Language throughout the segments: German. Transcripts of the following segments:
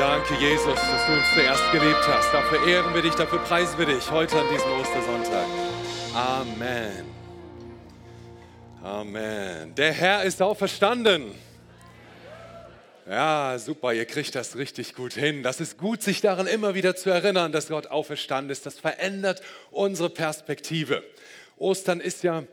Danke, Jesus, dass du uns zuerst geliebt hast. Dafür ehren wir dich, dafür preisen wir dich heute an diesem Ostersonntag. Amen. Amen. Der Herr ist auferstanden. Ja, super, ihr kriegt das richtig gut hin. Das ist gut, sich daran immer wieder zu erinnern, dass Gott auferstanden ist. Das verändert unsere Perspektive. Ostern ist ja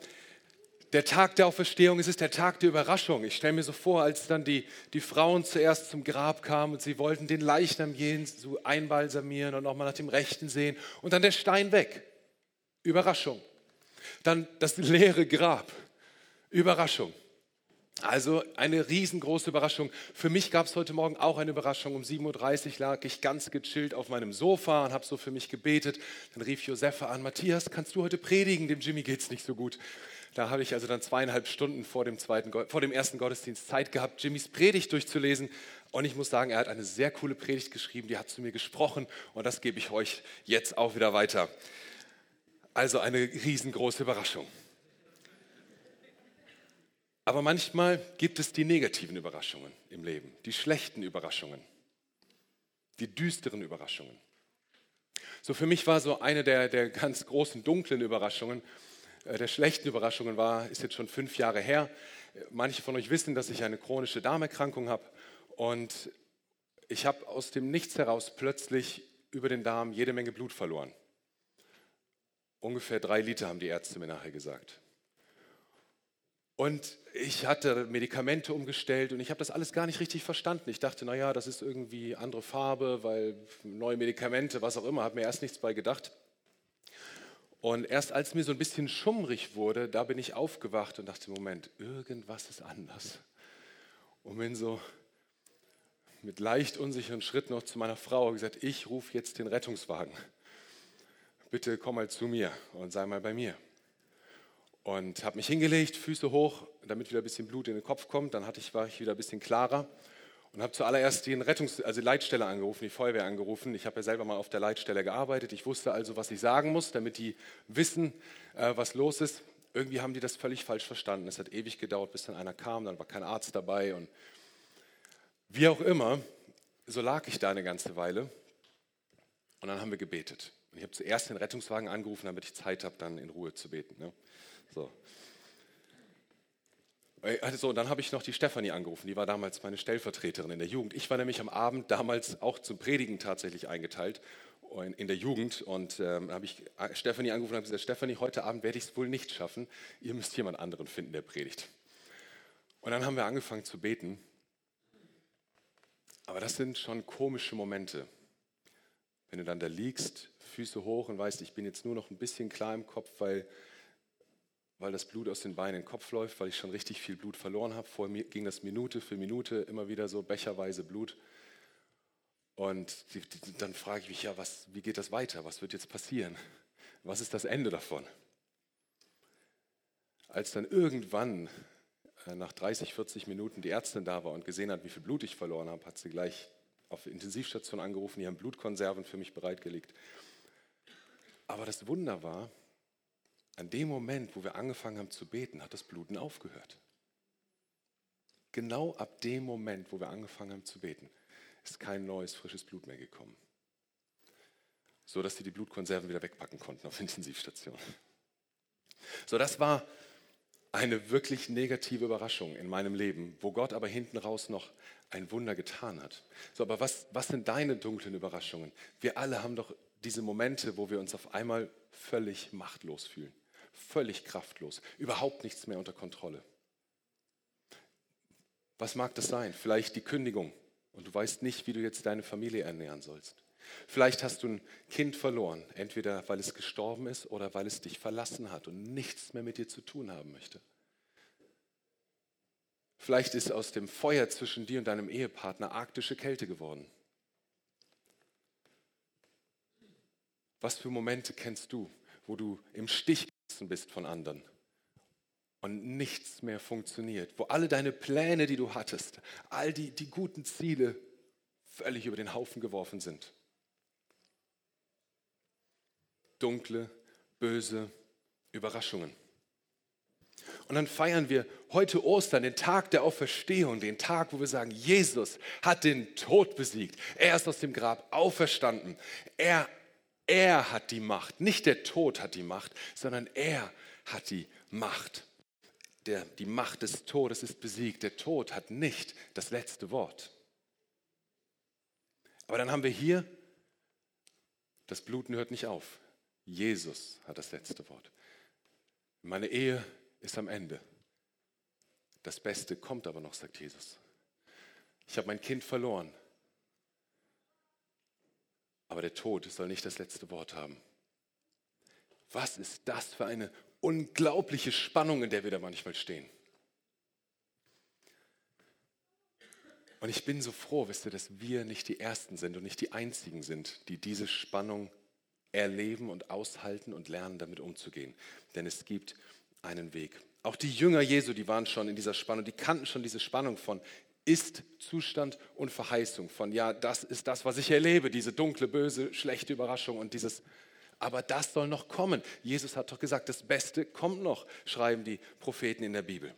der Tag der Auferstehung, es ist der Tag der Überraschung. Ich stelle mir so vor, als dann die, die Frauen zuerst zum Grab kamen und sie wollten den Leichnam so einbalsamieren und nochmal nach dem Rechten sehen und dann der Stein weg. Überraschung. Dann das leere Grab. Überraschung. Also eine riesengroße Überraschung. Für mich gab es heute Morgen auch eine Überraschung. Um 7.30 Uhr lag ich ganz gechillt auf meinem Sofa und habe so für mich gebetet. Dann rief Josefa an, Matthias, kannst du heute predigen? Dem Jimmy geht es nicht so gut. Da habe ich also dann zweieinhalb Stunden vor dem, zweiten, vor dem ersten Gottesdienst Zeit gehabt, Jimmys Predigt durchzulesen. Und ich muss sagen, er hat eine sehr coole Predigt geschrieben, die hat zu mir gesprochen und das gebe ich euch jetzt auch wieder weiter. Also eine riesengroße Überraschung. Aber manchmal gibt es die negativen Überraschungen im Leben, die schlechten Überraschungen, die düsteren Überraschungen. So für mich war so eine der, der ganz großen dunklen Überraschungen, der schlechten Überraschungen war, ist jetzt schon fünf Jahre her. Manche von euch wissen, dass ich eine chronische Darmerkrankung habe und ich habe aus dem Nichts heraus plötzlich über den Darm jede Menge Blut verloren. Ungefähr drei Liter haben die Ärzte mir nachher gesagt. Und ich hatte Medikamente umgestellt und ich habe das alles gar nicht richtig verstanden. Ich dachte, naja, das ist irgendwie andere Farbe, weil neue Medikamente, was auch immer, habe mir erst nichts bei gedacht. Und erst als mir so ein bisschen schummrig wurde, da bin ich aufgewacht und dachte, Moment, irgendwas ist anders. Und bin so mit leicht unsicheren Schritten noch zu meiner Frau gesagt, ich rufe jetzt den Rettungswagen. Bitte komm mal zu mir und sei mal bei mir. Und habe mich hingelegt, Füße hoch, damit wieder ein bisschen Blut in den Kopf kommt. Dann hatte ich, war ich wieder ein bisschen klarer und habe zuallererst die Rettungs-, also Leitstelle angerufen, die Feuerwehr angerufen. Ich habe ja selber mal auf der Leitstelle gearbeitet. Ich wusste also, was ich sagen muss, damit die wissen, äh, was los ist. Irgendwie haben die das völlig falsch verstanden. Es hat ewig gedauert, bis dann einer kam, dann war kein Arzt dabei und wie auch immer, so lag ich da eine ganze Weile und dann haben wir gebetet. Und ich habe zuerst den Rettungswagen angerufen, damit ich Zeit habe, dann in Ruhe zu beten. Ne? So. Also, dann habe ich noch die Stefanie angerufen, die war damals meine Stellvertreterin in der Jugend. Ich war nämlich am Abend damals auch zum Predigen tatsächlich eingeteilt in der Jugend und ähm, habe ich Stefanie angerufen und habe gesagt, Stefanie, heute Abend werde ich es wohl nicht schaffen, ihr müsst jemand anderen finden, der predigt. Und dann haben wir angefangen zu beten. Aber das sind schon komische Momente, wenn du dann da liegst, Füße hoch und weißt, ich bin jetzt nur noch ein bisschen klar im Kopf, weil weil das Blut aus den Beinen in den Kopf läuft, weil ich schon richtig viel Blut verloren habe. Vorher ging das Minute für Minute immer wieder so becherweise Blut. Und dann frage ich mich, ja, was, wie geht das weiter? Was wird jetzt passieren? Was ist das Ende davon? Als dann irgendwann äh, nach 30, 40 Minuten die Ärztin da war und gesehen hat, wie viel Blut ich verloren habe, hat sie gleich auf die Intensivstation angerufen, die haben Blutkonserven für mich bereitgelegt. Aber das Wunder war, an dem Moment, wo wir angefangen haben zu beten, hat das Bluten aufgehört. Genau ab dem Moment, wo wir angefangen haben zu beten, ist kein neues, frisches Blut mehr gekommen. So dass sie die Blutkonserven wieder wegpacken konnten auf Intensivstation. So, das war eine wirklich negative Überraschung in meinem Leben, wo Gott aber hinten raus noch ein Wunder getan hat. So, aber was, was sind deine dunklen Überraschungen? Wir alle haben doch diese Momente, wo wir uns auf einmal völlig machtlos fühlen völlig kraftlos, überhaupt nichts mehr unter Kontrolle. Was mag das sein? Vielleicht die Kündigung und du weißt nicht, wie du jetzt deine Familie ernähren sollst. Vielleicht hast du ein Kind verloren, entweder weil es gestorben ist oder weil es dich verlassen hat und nichts mehr mit dir zu tun haben möchte. Vielleicht ist aus dem Feuer zwischen dir und deinem Ehepartner arktische Kälte geworden. Was für Momente kennst du, wo du im Stich bist von anderen und nichts mehr funktioniert, wo alle deine Pläne, die du hattest, all die, die guten Ziele völlig über den Haufen geworfen sind. Dunkle, böse Überraschungen. Und dann feiern wir heute Ostern, den Tag der Auferstehung, den Tag, wo wir sagen, Jesus hat den Tod besiegt. Er ist aus dem Grab auferstanden. Er, er hat die Macht. Nicht der Tod hat die Macht, sondern er hat die Macht. Der, die Macht des Todes ist besiegt. Der Tod hat nicht das letzte Wort. Aber dann haben wir hier, das Bluten hört nicht auf. Jesus hat das letzte Wort. Meine Ehe ist am Ende. Das Beste kommt aber noch, sagt Jesus. Ich habe mein Kind verloren. Aber der Tod soll nicht das letzte Wort haben. Was ist das für eine unglaubliche Spannung, in der wir da manchmal stehen? Und ich bin so froh, wisst ihr, dass wir nicht die Ersten sind und nicht die Einzigen sind, die diese Spannung erleben und aushalten und lernen, damit umzugehen. Denn es gibt einen Weg. Auch die Jünger Jesu, die waren schon in dieser Spannung, die kannten schon diese Spannung von Ist-Zustand und Verheißung, von ja, das ist das, was ich erlebe, diese dunkle, böse, schlechte Überraschung und dieses, aber das soll noch kommen. Jesus hat doch gesagt, das Beste kommt noch, schreiben die Propheten in der Bibel.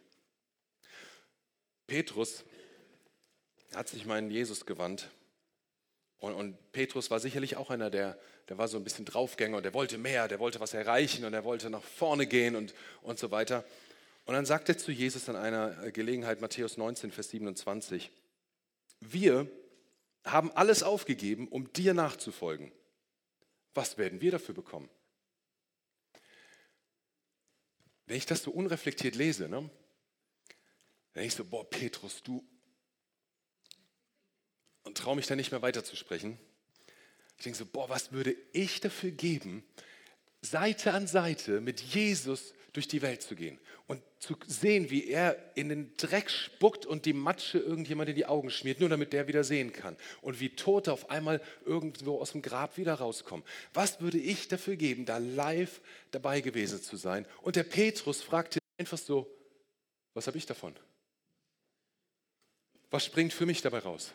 Petrus hat sich meinen Jesus gewandt und, und, Petrus war sicherlich auch einer, der, der war so ein bisschen Draufgänger und der wollte mehr, der wollte was erreichen und er wollte nach vorne gehen und, und so weiter. Und dann sagt er zu Jesus an einer Gelegenheit, Matthäus 19, Vers 27, wir haben alles aufgegeben, um dir nachzufolgen. Was werden wir dafür bekommen? Wenn ich das so unreflektiert lese, ne, dann denke ich so, boah, Petrus, du und traue mich da nicht mehr weiterzusprechen. Ich denke so, boah, was würde ich dafür geben, Seite an Seite mit Jesus durch die Welt zu gehen und zu sehen, wie er in den Dreck spuckt und die Matsche irgendjemand in die Augen schmiert, nur damit der wieder sehen kann. Und wie Tote auf einmal irgendwo aus dem Grab wieder rauskommen. Was würde ich dafür geben, da live dabei gewesen zu sein? Und der Petrus fragte einfach so, was habe ich davon? Was springt für mich dabei raus?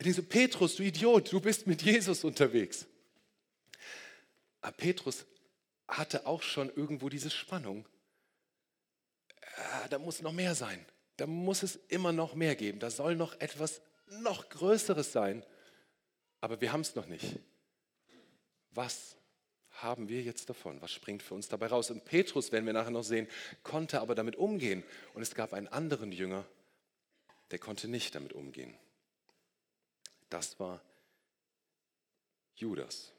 Denke so, Petrus, du Idiot, du bist mit Jesus unterwegs. Aber Petrus hatte auch schon irgendwo diese Spannung. Da muss noch mehr sein. Da muss es immer noch mehr geben. Da soll noch etwas noch Größeres sein. Aber wir haben es noch nicht. Was haben wir jetzt davon? Was springt für uns dabei raus? Und Petrus, werden wir nachher noch sehen, konnte aber damit umgehen. Und es gab einen anderen Jünger, der konnte nicht damit umgehen. Das war Judas.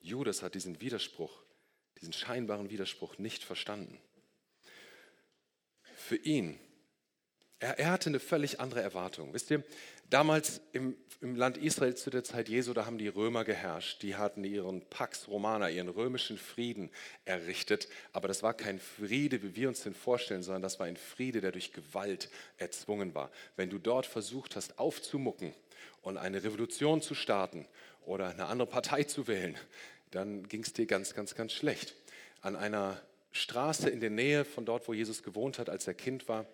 Judas hat diesen Widerspruch, diesen scheinbaren Widerspruch nicht verstanden. Für ihn, er, er hatte eine völlig andere Erwartung. Wisst ihr, damals im, im, Land Israel zu der Zeit Jesu, da haben die Römer geherrscht. Die hatten ihren Pax Romana, ihren römischen Frieden errichtet. Aber das war kein Friede, wie wir uns den vorstellen, sondern das war ein Friede, der durch Gewalt erzwungen war. Wenn du dort versucht hast aufzumucken, und eine Revolution zu starten oder eine andere Partei zu wählen, dann ging es dir ganz, ganz, ganz schlecht. An einer Straße in der Nähe von dort, wo Jesus gewohnt hat, als er Kind war,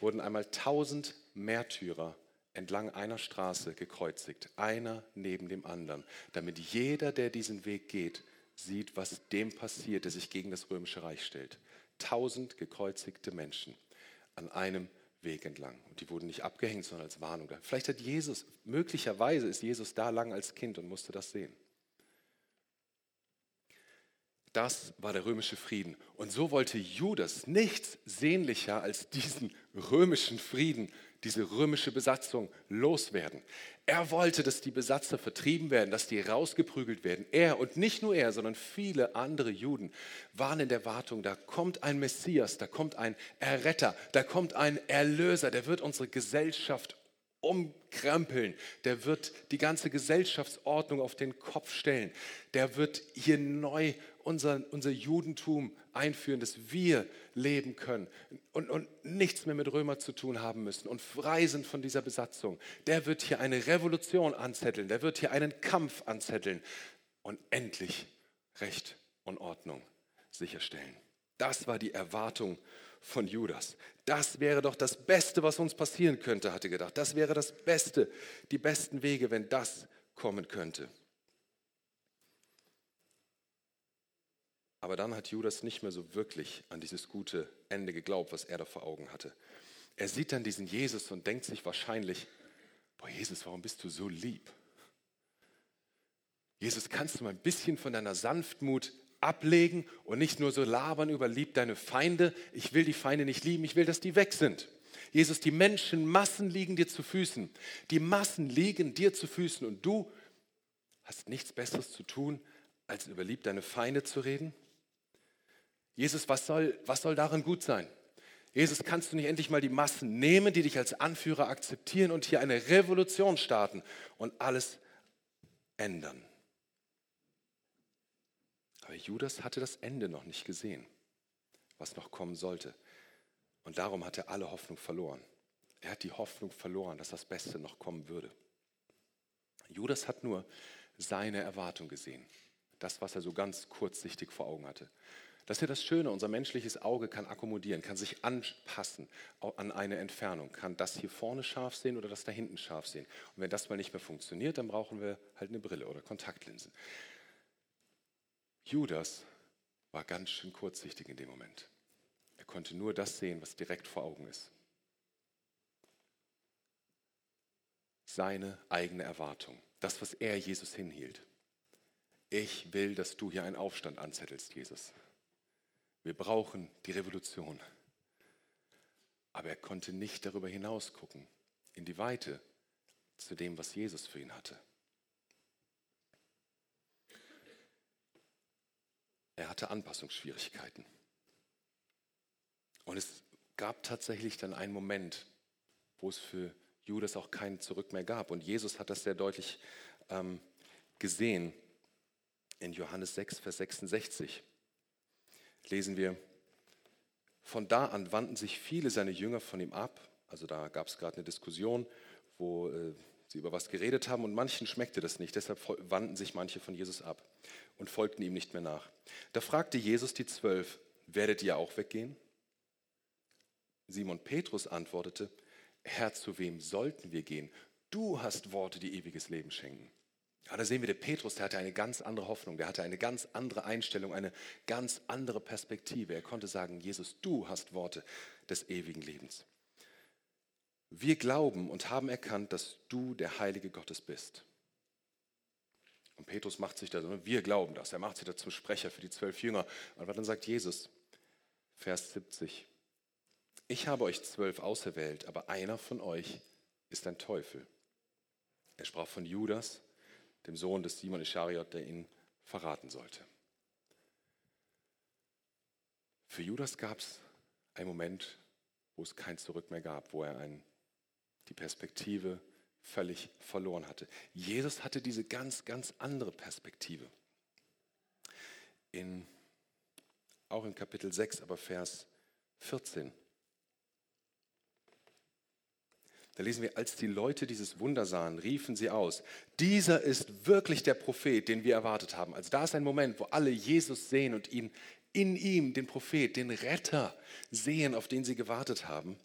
wurden einmal tausend Märtyrer entlang einer Straße gekreuzigt, einer neben dem anderen, damit jeder, der diesen Weg geht, sieht, was dem passiert, der sich gegen das römische Reich stellt. Tausend gekreuzigte Menschen an einem Weg entlang. Und die wurden nicht abgehängt, sondern als Warnung. Vielleicht hat Jesus, möglicherweise ist Jesus da lang als Kind und musste das sehen. Das war der römische Frieden. Und so wollte Judas nichts sehnlicher als diesen römischen Frieden diese römische Besatzung loswerden. Er wollte, dass die Besatzer vertrieben werden, dass die rausgeprügelt werden. Er und nicht nur er, sondern viele andere Juden waren in der Wartung, da kommt ein Messias, da kommt ein Erretter, da kommt ein Erlöser, der wird unsere Gesellschaft umkrempeln, der wird die ganze Gesellschaftsordnung auf den Kopf stellen, der wird hier neu unser, unser Judentum einführen, dass wir leben können und, und nichts mehr mit Römer zu tun haben müssen und frei sind von dieser Besatzung. Der wird hier eine Revolution anzetteln, der wird hier einen Kampf anzetteln und endlich Recht und Ordnung sicherstellen. Das war die Erwartung von Judas. Das wäre doch das Beste, was uns passieren könnte, hatte gedacht. Das wäre das Beste, die besten Wege, wenn das kommen könnte. Aber dann hat Judas nicht mehr so wirklich an dieses gute Ende geglaubt, was er da vor Augen hatte. Er sieht dann diesen Jesus und denkt sich wahrscheinlich, boah Jesus, warum bist du so lieb? Jesus, kannst du mal ein bisschen von deiner Sanftmut ablegen und nicht nur so labern über lieb deine Feinde. Ich will die Feinde nicht lieben, ich will, dass die weg sind. Jesus, die Menschenmassen liegen dir zu Füßen. Die Massen liegen dir zu Füßen und du hast nichts Besseres zu tun, als über lieb deine Feinde zu reden? Jesus, was soll, was soll darin gut sein? Jesus, kannst du nicht endlich mal die Massen nehmen, die dich als Anführer akzeptieren und hier eine Revolution starten und alles ändern? Aber Judas hatte das Ende noch nicht gesehen, was noch kommen sollte. Und darum hat er alle Hoffnung verloren. Er hat die Hoffnung verloren, dass das Beste noch kommen würde. Judas hat nur seine Erwartung gesehen. Das, was er so ganz kurzsichtig vor Augen hatte. Das ist ja das Schöne, unser menschliches Auge kann akkommodieren, kann sich anpassen an eine Entfernung, kann das hier vorne scharf sehen oder das da hinten scharf sehen. Und wenn das mal nicht mehr funktioniert, dann brauchen wir halt eine Brille oder Kontaktlinsen. Judas war ganz schön kurzsichtig in dem Moment. Er konnte nur das sehen, was direkt vor Augen ist. Seine eigene Erwartung, das, was er Jesus hinhielt. Ich will, dass du hier einen Aufstand anzettelst, Jesus. Wir brauchen die Revolution. Aber er konnte nicht darüber hinaus gucken, in die Weite zu dem, was Jesus für ihn hatte. Er hatte Anpassungsschwierigkeiten. Und es gab tatsächlich dann einen Moment, wo es für Judas auch kein Zurück mehr gab. Und Jesus hat das sehr deutlich ähm, gesehen in Johannes 6, Vers 66 lesen wir, von da an wandten sich viele seiner Jünger von ihm ab. Also da gab es gerade eine Diskussion, wo äh, sie über was geredet haben und manchen schmeckte das nicht. Deshalb wandten sich manche von Jesus ab und folgten ihm nicht mehr nach. Da fragte Jesus die Zwölf, werdet ihr auch weggehen? Simon Petrus antwortete, Herr, zu wem sollten wir gehen? Du hast Worte, die ewiges Leben schenken. Ja, da sehen wir, der Petrus, der hatte eine ganz andere Hoffnung, der hatte eine ganz andere Einstellung, eine ganz andere Perspektive. Er konnte sagen, Jesus, du hast Worte des ewigen Lebens. Wir glauben und haben erkannt, dass du der Heilige Gottes bist. Und Petrus macht sich da, wir glauben das, er macht sich da zum Sprecher für die zwölf Jünger. Und dann sagt Jesus, Vers 70, ich habe euch zwölf auserwählt, aber einer von euch ist ein Teufel. Er sprach von Judas, dem Sohn des Simon Ischariot, der ihn verraten sollte. Für Judas gab es einen Moment, wo es kein Zurück mehr gab, wo er ein, die Perspektive völlig verloren hatte. Jesus hatte diese ganz, ganz andere Perspektive. In, auch in Kapitel 6, aber Vers 14. Da lesen wir, als die Leute dieses Wunder sahen, riefen sie aus, dieser ist wirklich der Prophet, den wir erwartet haben. Also da ist ein Moment, wo alle Jesus sehen und ihn in ihm, den Prophet, den Retter sehen, auf den sie gewartet haben.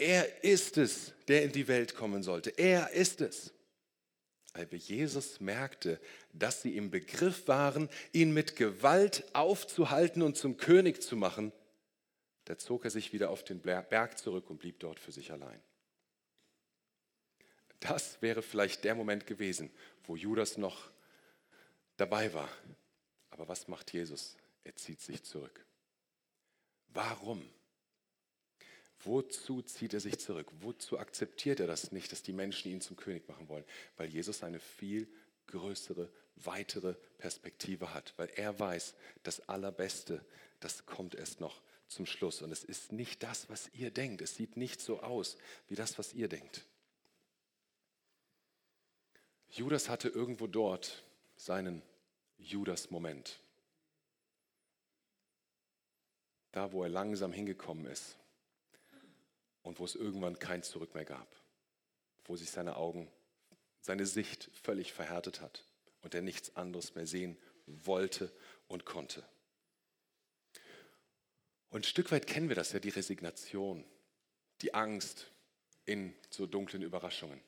Er ist es, der in die Welt kommen sollte. Er ist es. Aber Jesus merkte, dass sie im Begriff waren, ihn mit Gewalt aufzuhalten und zum König zu machen, da zog er sich wieder auf den Berg zurück und blieb dort für sich allein. Das wäre vielleicht der Moment gewesen, wo Judas noch dabei war. Aber was macht Jesus? Er zieht sich zurück. Warum? Wozu zieht er sich zurück? Wozu akzeptiert er das nicht, dass die Menschen ihn zum König machen wollen? Weil Jesus eine viel größere, weitere Perspektive hat. Weil er weiß, das Allerbeste, das kommt erst noch zum Schluss. Und es ist nicht das, was ihr denkt. Es sieht nicht so aus wie das, was ihr denkt. Judas hatte irgendwo dort seinen Judas-Moment. Da, wo er langsam hingekommen ist und wo es irgendwann kein Zurück mehr gab, wo sich seine Augen, seine Sicht völlig verhärtet hat und er nichts anderes mehr sehen wollte und konnte. Und ein Stück weit kennen wir das ja, die Resignation, die Angst in so dunklen Überraschungen.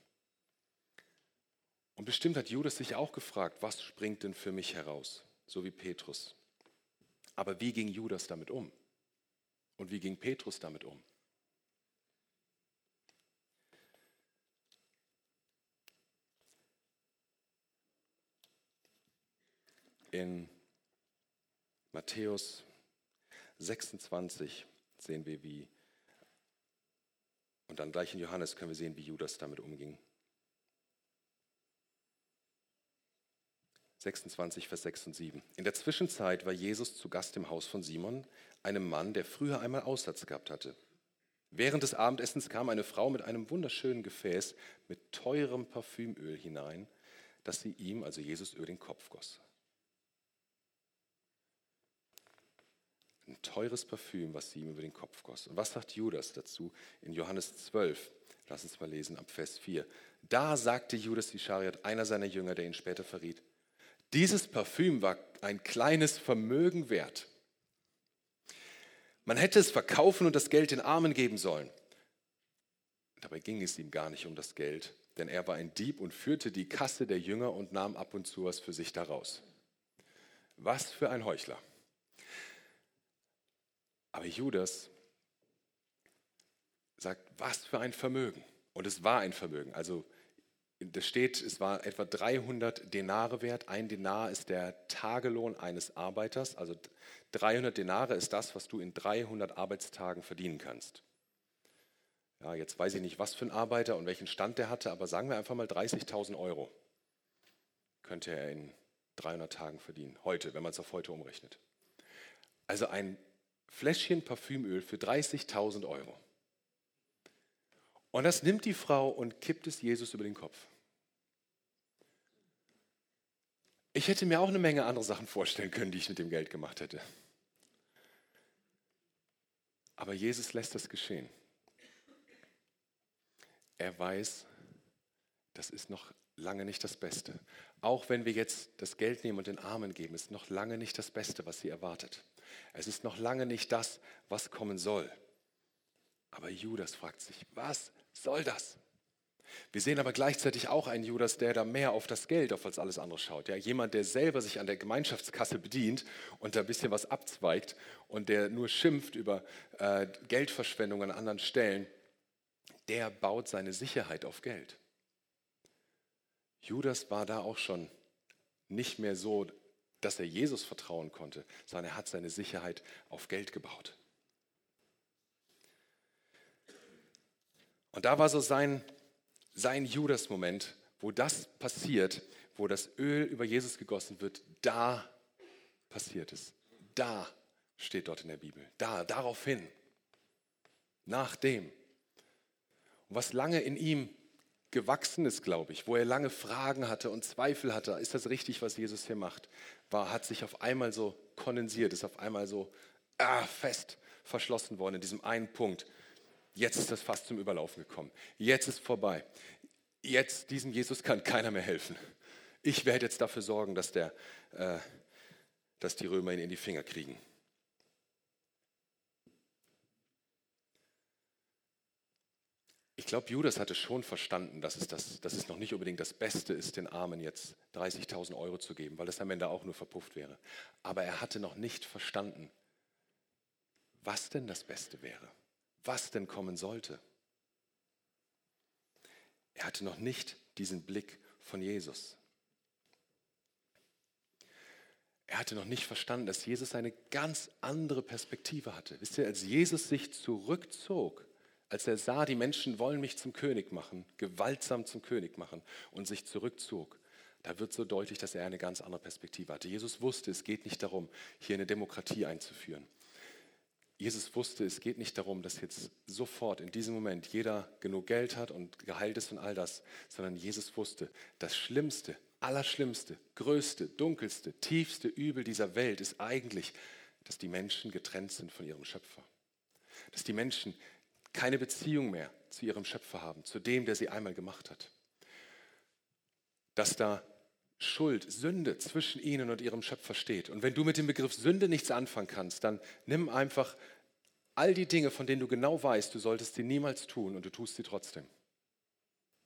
Und bestimmt hat Judas sich auch gefragt, was springt denn für mich heraus? So wie Petrus. Aber wie ging Judas damit um? Und wie ging Petrus damit um? In Matthäus 26 sehen wir, wie, und dann gleich in Johannes können wir sehen, wie Judas damit umging. 26, Vers 6 und 7. In der Zwischenzeit war Jesus zu Gast im Haus von Simon, einem Mann, der früher einmal Aussatz gehabt hatte. Während des Abendessens kam eine Frau mit einem wunderschönen Gefäß mit teurem Parfümöl hinein, das sie ihm, also Jesus, über den Kopf goss. Ein teures Parfüm, was sie ihm über den Kopf goss. Und was sagt Judas dazu in Johannes 12? Lass uns mal lesen ab Vers 4. Da sagte Judas Ischariot, einer seiner Jünger, der ihn später verriet, dieses Parfüm war ein kleines Vermögen wert. Man hätte es verkaufen und das Geld den Armen geben sollen. Dabei ging es ihm gar nicht um das Geld, denn er war ein Dieb und führte die Kasse der Jünger und nahm ab und zu was für sich daraus. Was für ein Heuchler. Aber Judas sagt, was für ein Vermögen. Und es war ein Vermögen. Also das steht, es war etwa 300 Denare wert. Ein Denar ist der Tagelohn eines Arbeiters. Also 300 Denare ist das, was du in 300 Arbeitstagen verdienen kannst. Ja, jetzt weiß ich nicht, was für ein Arbeiter und welchen Stand der hatte, aber sagen wir einfach mal 30.000 Euro könnte er in 300 Tagen verdienen. Heute, wenn man es auf heute umrechnet. Also ein Fläschchen Parfümöl für 30.000 Euro. Und das nimmt die Frau und kippt es Jesus über den Kopf. Ich hätte mir auch eine Menge andere Sachen vorstellen können, die ich mit dem Geld gemacht hätte. Aber Jesus lässt das geschehen. Er weiß, das ist noch lange nicht das Beste. Auch wenn wir jetzt das Geld nehmen und den Armen geben, ist noch lange nicht das Beste, was sie erwartet. Es ist noch lange nicht das, was kommen soll. Aber Judas fragt sich, was soll das? Wir sehen aber gleichzeitig auch einen Judas, der da mehr auf das Geld, auf als alles andere schaut. Ja, jemand, der selber sich an der Gemeinschaftskasse bedient und da ein bisschen was abzweigt und der nur schimpft über äh, Geldverschwendung an anderen Stellen, der baut seine Sicherheit auf Geld. Judas war da auch schon nicht mehr so, dass er Jesus vertrauen konnte, sondern er hat seine Sicherheit auf Geld gebaut. Und da war so sein, sein Judas-Moment, wo das passiert, wo das Öl über Jesus gegossen wird, da passiert es. Da steht dort in der Bibel. Da, daraufhin. Nach dem. Und was lange in ihm gewachsen ist, glaube ich, wo er lange Fragen hatte und Zweifel hatte, ist das richtig, was Jesus hier macht, war, hat sich auf einmal so kondensiert, ist auf einmal so ah, fest verschlossen worden in diesem einen Punkt. Jetzt ist das fast zum Überlaufen gekommen. Jetzt ist vorbei. Jetzt, diesem Jesus kann keiner mehr helfen. Ich werde jetzt dafür sorgen, dass, der, äh, dass die Römer ihn in die Finger kriegen. Glaube, Judas hatte schon verstanden, dass es, das, dass es noch nicht unbedingt das Beste ist, den Armen jetzt 30.000 Euro zu geben, weil es am Ende auch nur verpufft wäre. Aber er hatte noch nicht verstanden, was denn das Beste wäre was denn kommen sollte. Er hatte noch nicht diesen Blick von Jesus. Er hatte noch nicht verstanden, dass Jesus eine ganz andere Perspektive hatte. Wisst ihr, als Jesus sich zurückzog, als er sah, die Menschen wollen mich zum König machen, gewaltsam zum König machen und sich zurückzog, da wird so deutlich, dass er eine ganz andere Perspektive hatte. Jesus wusste, es geht nicht darum, hier eine Demokratie einzuführen. Jesus wusste, es geht nicht darum, dass jetzt sofort in diesem Moment jeder genug Geld hat und geheilt ist und all das, sondern Jesus wusste, das Schlimmste, Allerschlimmste, Größte, Dunkelste, tiefste Übel dieser Welt ist eigentlich, dass die Menschen getrennt sind von ihrem Schöpfer. Dass die Menschen keine Beziehung mehr zu ihrem Schöpfer haben, zu dem, der sie einmal gemacht hat. Dass da Schuld, Sünde zwischen ihnen und ihrem Schöpfer steht. Und wenn du mit dem Begriff Sünde nichts anfangen kannst, dann nimm einfach all die Dinge, von denen du genau weißt, du solltest sie niemals tun und du tust sie trotzdem.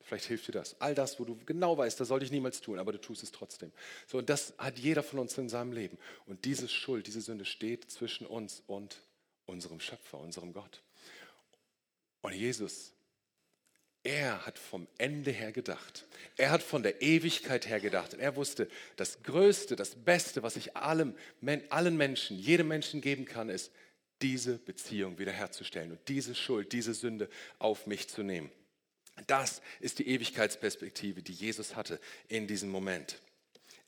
Vielleicht hilft dir das. All das, wo du genau weißt, das sollte ich niemals tun, aber du tust es trotzdem. So, und das hat jeder von uns in seinem Leben. Und diese Schuld, diese Sünde steht zwischen uns und unserem Schöpfer, unserem Gott. Und Jesus, er hat vom Ende her gedacht. Er hat von der Ewigkeit her gedacht. Und er wusste, das Größte, das Beste, was ich allem, allen Menschen, jedem Menschen geben kann, ist, diese Beziehung wiederherzustellen und diese Schuld, diese Sünde auf mich zu nehmen. Das ist die Ewigkeitsperspektive, die Jesus hatte in diesem Moment.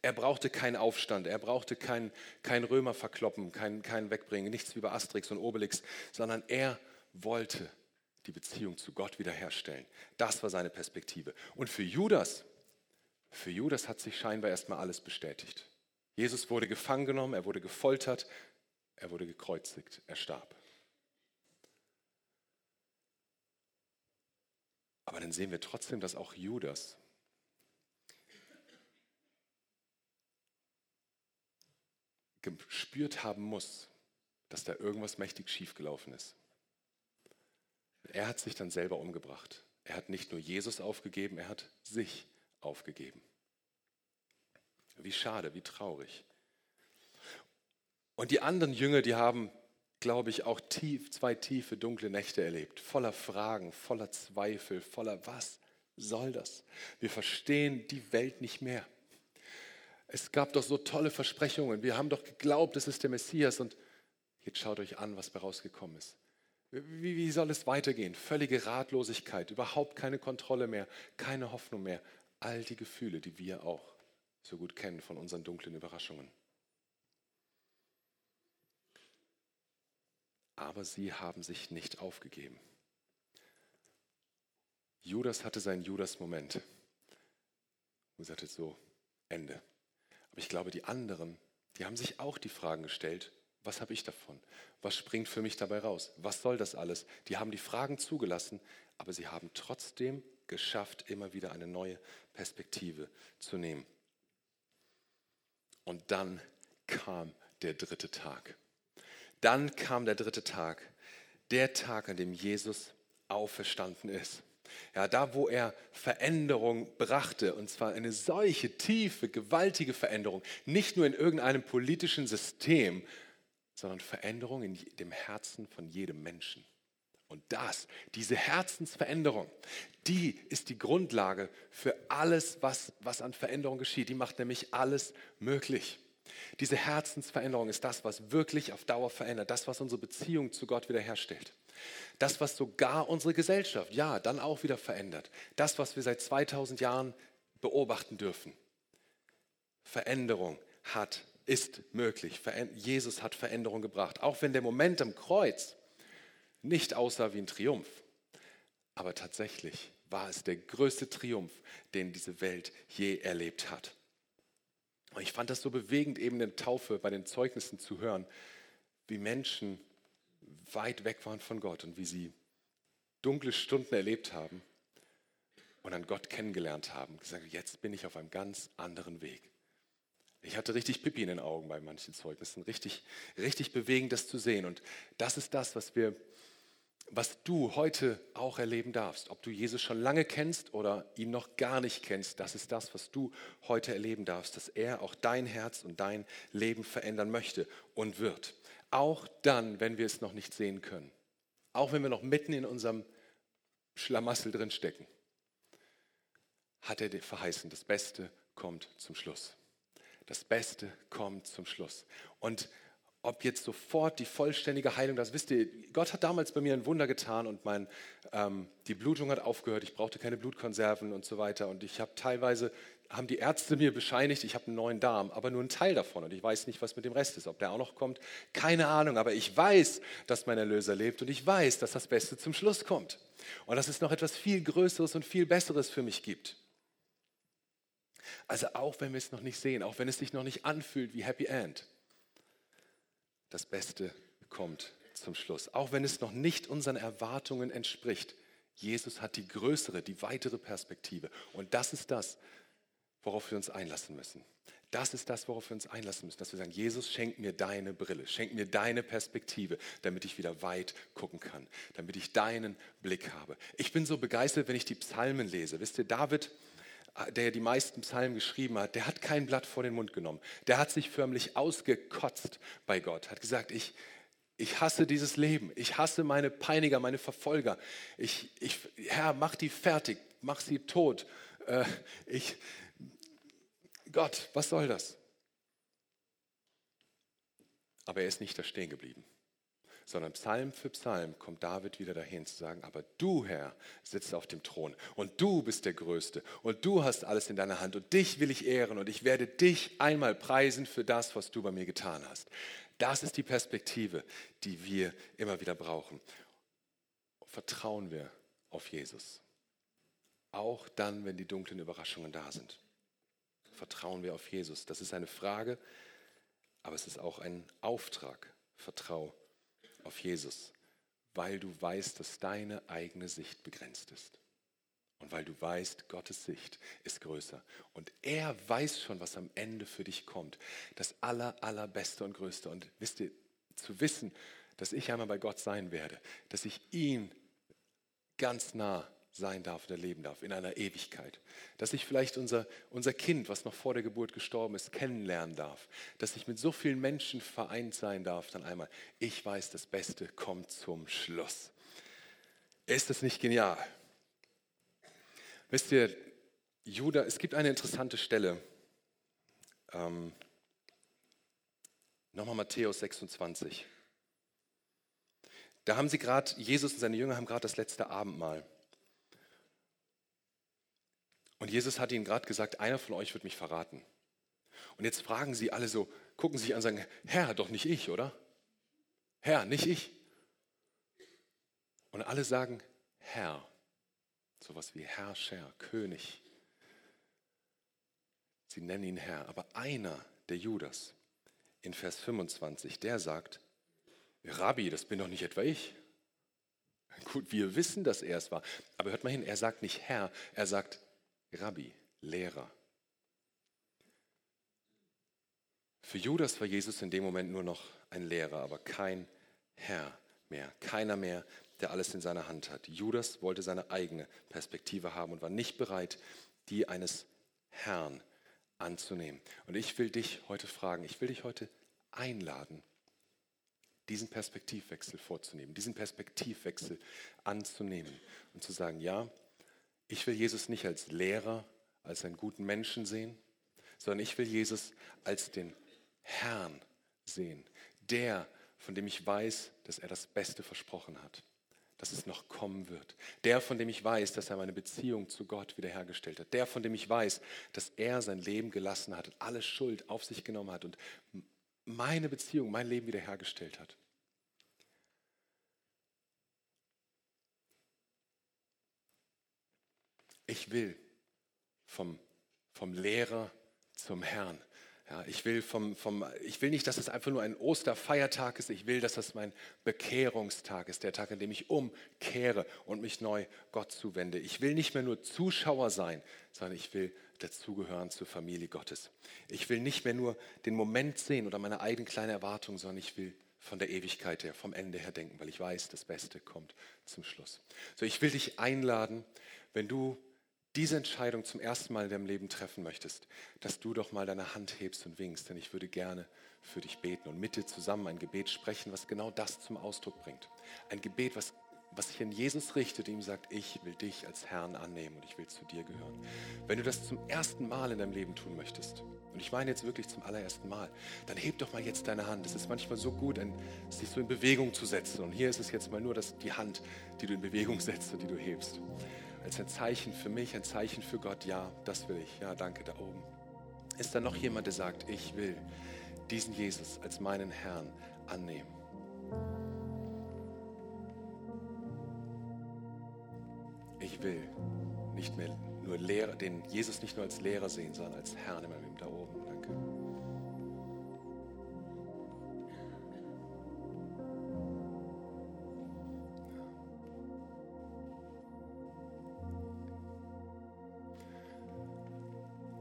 Er brauchte keinen Aufstand, er brauchte kein, kein Römer verkloppen, kein, kein Wegbringen, nichts wie bei Asterix und Obelix, sondern er wollte die Beziehung zu Gott wiederherstellen. Das war seine Perspektive. Und für Judas, für Judas hat sich scheinbar erstmal alles bestätigt. Jesus wurde gefangen genommen, er wurde gefoltert, er wurde gekreuzigt, er starb. Aber dann sehen wir trotzdem, dass auch Judas gespürt haben muss, dass da irgendwas mächtig schiefgelaufen ist. Er hat sich dann selber umgebracht. Er hat nicht nur Jesus aufgegeben, er hat sich aufgegeben. Wie schade, wie traurig. Und die anderen Jünger, die haben glaube ich, auch tief, zwei tiefe, dunkle Nächte erlebt, voller Fragen, voller Zweifel, voller was soll das? Wir verstehen die Welt nicht mehr. Es gab doch so tolle Versprechungen. Wir haben doch geglaubt, es ist der Messias. Und jetzt schaut euch an, was bei rausgekommen ist. Wie, wie soll es weitergehen? Völlige Ratlosigkeit, überhaupt keine Kontrolle mehr, keine Hoffnung mehr. All die Gefühle, die wir auch so gut kennen von unseren dunklen Überraschungen. aber sie haben sich nicht aufgegeben. Judas hatte seinen Judas-Moment und sagte so, Ende. Aber ich glaube, die anderen, die haben sich auch die Fragen gestellt, was habe ich davon? Was springt für mich dabei raus? Was soll das alles? Die haben die Fragen zugelassen, aber sie haben trotzdem geschafft, immer wieder eine neue Perspektive zu nehmen. Und dann kam der dritte Tag. Dann kam der dritte Tag, der Tag, an dem Jesus auferstanden ist. Ja, da, wo er Veränderung brachte, und zwar eine solche tiefe, gewaltige Veränderung, nicht nur in irgendeinem politischen System, sondern Veränderung in dem Herzen von jedem Menschen. Und das, diese Herzensveränderung, die ist die Grundlage für alles, was, was an Veränderung geschieht. Die macht nämlich alles möglich. Diese Herzensveränderung ist das, was wirklich auf Dauer verändert, das, was unsere Beziehung zu Gott wiederherstellt. Das, was sogar unsere Gesellschaft, ja, dann auch wieder verändert. Das, was wir seit 2000 Jahren beobachten dürfen. Veränderung hat, ist möglich. Jesus hat Veränderung gebracht. Auch wenn der Moment am Kreuz nicht aussah wie ein Triumph. Aber tatsächlich war es der größte Triumph, den diese Welt je erlebt hat. Und ich fand das so bewegend, eben in der Taufe bei den Zeugnissen zu hören, wie Menschen weit weg waren von Gott und wie sie dunkle Stunden erlebt haben und dann Gott kennengelernt haben. Gesagt, jetzt bin ich auf einem ganz anderen Weg. Ich hatte richtig Pipi in den Augen bei manchen Zeugnissen. Richtig, richtig bewegend, das zu sehen. Und das ist das, was wir was du heute auch erleben darfst. Ob du Jesus schon lange kennst oder ihn noch gar nicht kennst, das ist das, was du heute erleben darfst, dass er auch dein Herz und dein Leben verändern möchte und wird. Auch dann, wenn wir es noch nicht sehen können. Auch wenn wir noch mitten in unserem Schlamassel drin stecken, hat er dir verheißen, das Beste kommt zum Schluss. Das Beste kommt zum Schluss. Und ob jetzt sofort die vollständige Heilung, das wisst ihr, Gott hat damals bei mir ein Wunder getan und mein, ähm, die Blutung hat aufgehört, ich brauchte keine Blutkonserven und so weiter. Und ich habe teilweise, haben die Ärzte mir bescheinigt, ich habe einen neuen Darm, aber nur einen Teil davon. Und ich weiß nicht, was mit dem Rest ist, ob der auch noch kommt, keine Ahnung, aber ich weiß, dass mein Erlöser lebt und ich weiß, dass das Beste zum Schluss kommt. Und dass es noch etwas viel Größeres und viel Besseres für mich gibt. Also auch wenn wir es noch nicht sehen, auch wenn es sich noch nicht anfühlt wie Happy End, das Beste kommt zum Schluss. Auch wenn es noch nicht unseren Erwartungen entspricht. Jesus hat die größere, die weitere Perspektive. Und das ist das, worauf wir uns einlassen müssen. Das ist das, worauf wir uns einlassen müssen, dass wir sagen, Jesus, schenk mir deine Brille, schenk mir deine Perspektive, damit ich wieder weit gucken kann, damit ich deinen Blick habe. Ich bin so begeistert, wenn ich die Psalmen lese. Wisst ihr, David, der die meisten Psalmen geschrieben hat, der hat kein Blatt vor den Mund genommen. Der hat sich förmlich ausgekotzt bei Gott, hat gesagt, ich, ich hasse dieses Leben, ich hasse meine Peiniger, meine Verfolger. Ich, ich, Herr, mach die fertig, mach sie tot. Äh, ich, Gott, was soll das? Aber er ist nicht da stehen geblieben, sondern Psalm für Psalm kommt David wieder dahin zu sagen, aber du, Herr, sitzt auf dem Thron und du bist der Größte und du hast alles in deiner Hand und dich will ich ehren und ich werde dich einmal preisen für das, was du bei mir getan hast. Das ist die Perspektive, die wir immer wieder brauchen. Vertrauen wir auf Jesus, auch dann, wenn die dunklen Überraschungen da sind vertrauen wir auf Jesus? Das ist eine Frage, aber es ist auch ein Auftrag. Vertrau auf Jesus, weil du weißt, dass deine eigene Sicht begrenzt ist. Und weil du weißt, Gottes Sicht ist größer. Und er weiß schon, was am Ende für dich kommt. Das aller, allerbeste und größte. Und wisst ihr, zu wissen, dass ich einmal bei Gott sein werde, dass ich ihn ganz nah sein darf oder leben darf in einer Ewigkeit. Dass ich vielleicht unser, unser Kind, was noch vor der Geburt gestorben ist, kennenlernen darf. Dass ich mit so vielen Menschen vereint sein darf, dann einmal. Ich weiß, das Beste kommt zum Schluss. Ist das nicht genial? Wisst ihr, Judah, es gibt eine interessante Stelle. Ähm, Nochmal Matthäus 26. Da haben sie gerade, Jesus und seine Jünger haben gerade das letzte Abendmahl. Und Jesus hat ihnen gerade gesagt, einer von euch wird mich verraten. Und jetzt fragen sie alle so, gucken sich an und sagen, Herr, doch nicht ich, oder? Herr, nicht ich. Und alle sagen, Herr. Sowas wie Herrscher, König. Sie nennen ihn Herr. Aber einer, der Judas, in Vers 25, der sagt, Rabbi, das bin doch nicht etwa ich. Gut, wir wissen, dass er es war. Aber hört mal hin, er sagt nicht Herr, er sagt Rabbi, Lehrer. Für Judas war Jesus in dem Moment nur noch ein Lehrer, aber kein Herr mehr, keiner mehr, der alles in seiner Hand hat. Judas wollte seine eigene Perspektive haben und war nicht bereit, die eines Herrn anzunehmen. Und ich will dich heute fragen, ich will dich heute einladen, diesen Perspektivwechsel vorzunehmen, diesen Perspektivwechsel anzunehmen und zu sagen, ja, ich will Jesus nicht als Lehrer, als einen guten Menschen sehen, sondern ich will Jesus als den Herrn sehen, der, von dem ich weiß, dass er das Beste versprochen hat, dass es noch kommen wird, der, von dem ich weiß, dass er meine Beziehung zu Gott wiederhergestellt hat, der, von dem ich weiß, dass er sein Leben gelassen hat und alle Schuld auf sich genommen hat und meine Beziehung, mein Leben wiederhergestellt hat. Ich will vom, vom Lehrer zum Herrn. Ja, ich, will vom, vom, ich will nicht, dass es einfach nur ein Osterfeiertag ist. Ich will, dass das mein Bekehrungstag ist, der Tag, an dem ich umkehre und mich neu Gott zuwende. Ich will nicht mehr nur Zuschauer sein, sondern ich will dazugehören zur Familie Gottes. Ich will nicht mehr nur den Moment sehen oder meine eigene kleine Erwartung, sondern ich will von der Ewigkeit her, vom Ende her denken, weil ich weiß, das Beste kommt zum Schluss. So, ich will dich einladen, wenn du diese Entscheidung zum ersten Mal in deinem Leben treffen möchtest, dass du doch mal deine Hand hebst und winkst, denn ich würde gerne für dich beten und mit dir zusammen ein Gebet sprechen, was genau das zum Ausdruck bringt. Ein Gebet, was, was sich an Jesus richtet, ihm sagt, ich will dich als Herrn annehmen und ich will zu dir gehören. Wenn du das zum ersten Mal in deinem Leben tun möchtest, und ich meine jetzt wirklich zum allerersten Mal, dann heb doch mal jetzt deine Hand. Es ist manchmal so gut, sich so in Bewegung zu setzen. Und hier ist es jetzt mal nur das, die Hand, die du in Bewegung setzt und die du hebst als ein Zeichen für mich, ein Zeichen für Gott, ja, das will ich, ja, danke da oben. Ist da noch jemand, der sagt, ich will diesen Jesus als meinen Herrn annehmen? Ich will nicht mehr nur Lehrer, den Jesus nicht nur als Lehrer sehen, sondern als Herrn in meinem Leben da oben.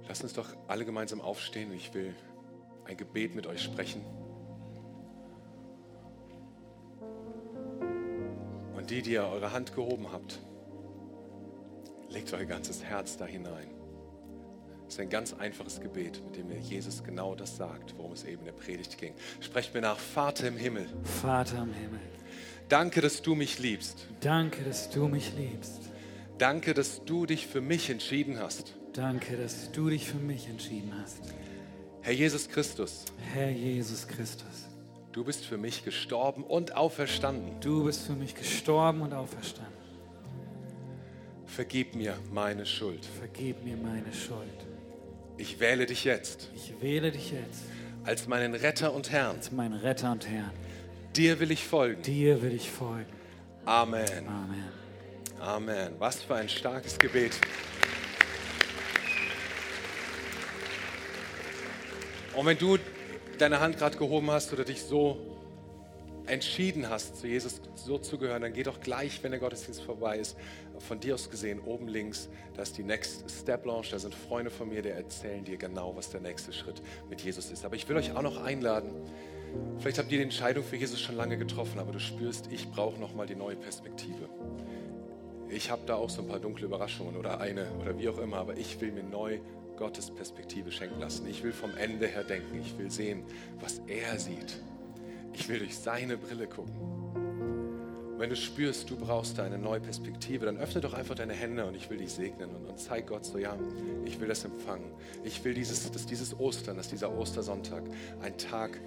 Lasst uns doch alle gemeinsam aufstehen. Ich will ein Gebet mit euch sprechen. Und die, die ihr eure Hand gehoben habt, legt euer ganzes Herz da hinein. Das ist ein ganz einfaches Gebet, mit dem mir Jesus genau das sagt, worum es eben in der Predigt ging. Sprecht mir nach, Vater im Himmel. Vater im Himmel. Danke, dass du mich liebst. Danke, dass du mich liebst. Danke, dass du dich für mich entschieden hast. Danke, dass du dich für mich entschieden hast. Herr Jesus Christus, Herr Jesus Christus, du bist für mich gestorben und auferstanden. du bist für mich gestorben und auferstanden. Vergib mir meine Schuld. Vergib mir meine Schuld. Ich wähle dich jetzt Ich wähle dich jetzt als meinen Retter und Herrn. als mein Retter und Herrn. Dir will ich folgen. Dir will ich folgen. Amen. Amen. Amen. Was für ein starkes Gebet. Und wenn du deine Hand gerade gehoben hast oder dich so entschieden hast, zu Jesus so zu gehören, dann geh doch gleich, wenn der Gottesdienst vorbei ist, von dir aus gesehen, oben links, da ist die Next Step Lounge, da sind Freunde von mir, die erzählen dir genau, was der nächste Schritt mit Jesus ist. Aber ich will euch auch noch einladen, vielleicht habt ihr die Entscheidung für Jesus schon lange getroffen, aber du spürst, ich brauche nochmal die neue Perspektive. Ich habe da auch so ein paar dunkle Überraschungen oder eine oder wie auch immer, aber ich will mir neu Gottes Perspektive schenken lassen. Ich will vom Ende her denken. Ich will sehen, was er sieht. Ich will durch seine Brille gucken. Und wenn du spürst, du brauchst da eine neue Perspektive, dann öffne doch einfach deine Hände und ich will dich segnen und, und zeig Gott so, ja, ich will das empfangen. Ich will, dieses, dass dieses Ostern, dass dieser Ostersonntag ein Tag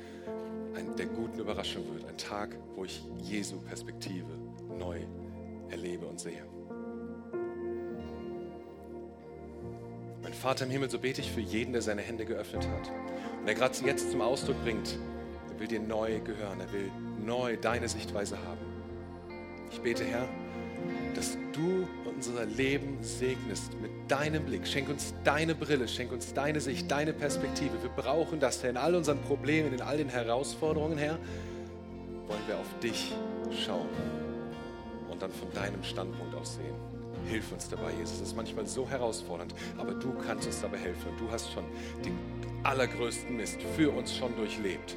ein, der guten Überraschung wird. Ein Tag, wo ich Jesu Perspektive neu erlebe und sehe. Vater im Himmel, so bete ich für jeden, der seine Hände geöffnet hat und der gerade jetzt zum Ausdruck bringt, er will dir neu gehören, er will neu deine Sichtweise haben. Ich bete, Herr, dass du unser Leben segnest mit deinem Blick. Schenk uns deine Brille, schenk uns deine Sicht, deine Perspektive. Wir brauchen das, Herr, in all unseren Problemen, in all den Herausforderungen, Herr, wollen wir auf dich schauen und dann von deinem Standpunkt aus sehen. Hilf uns dabei, Jesus. Es ist manchmal so herausfordernd, aber du kannst uns dabei helfen. Und du hast schon den allergrößten Mist für uns schon durchlebt.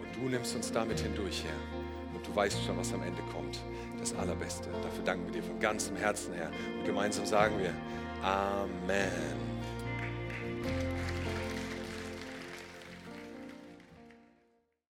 Und du nimmst uns damit hindurch, Herr. Und du weißt schon, was am Ende kommt. Das Allerbeste. Dafür danken wir dir von ganzem Herzen, Herr. Und gemeinsam sagen wir Amen.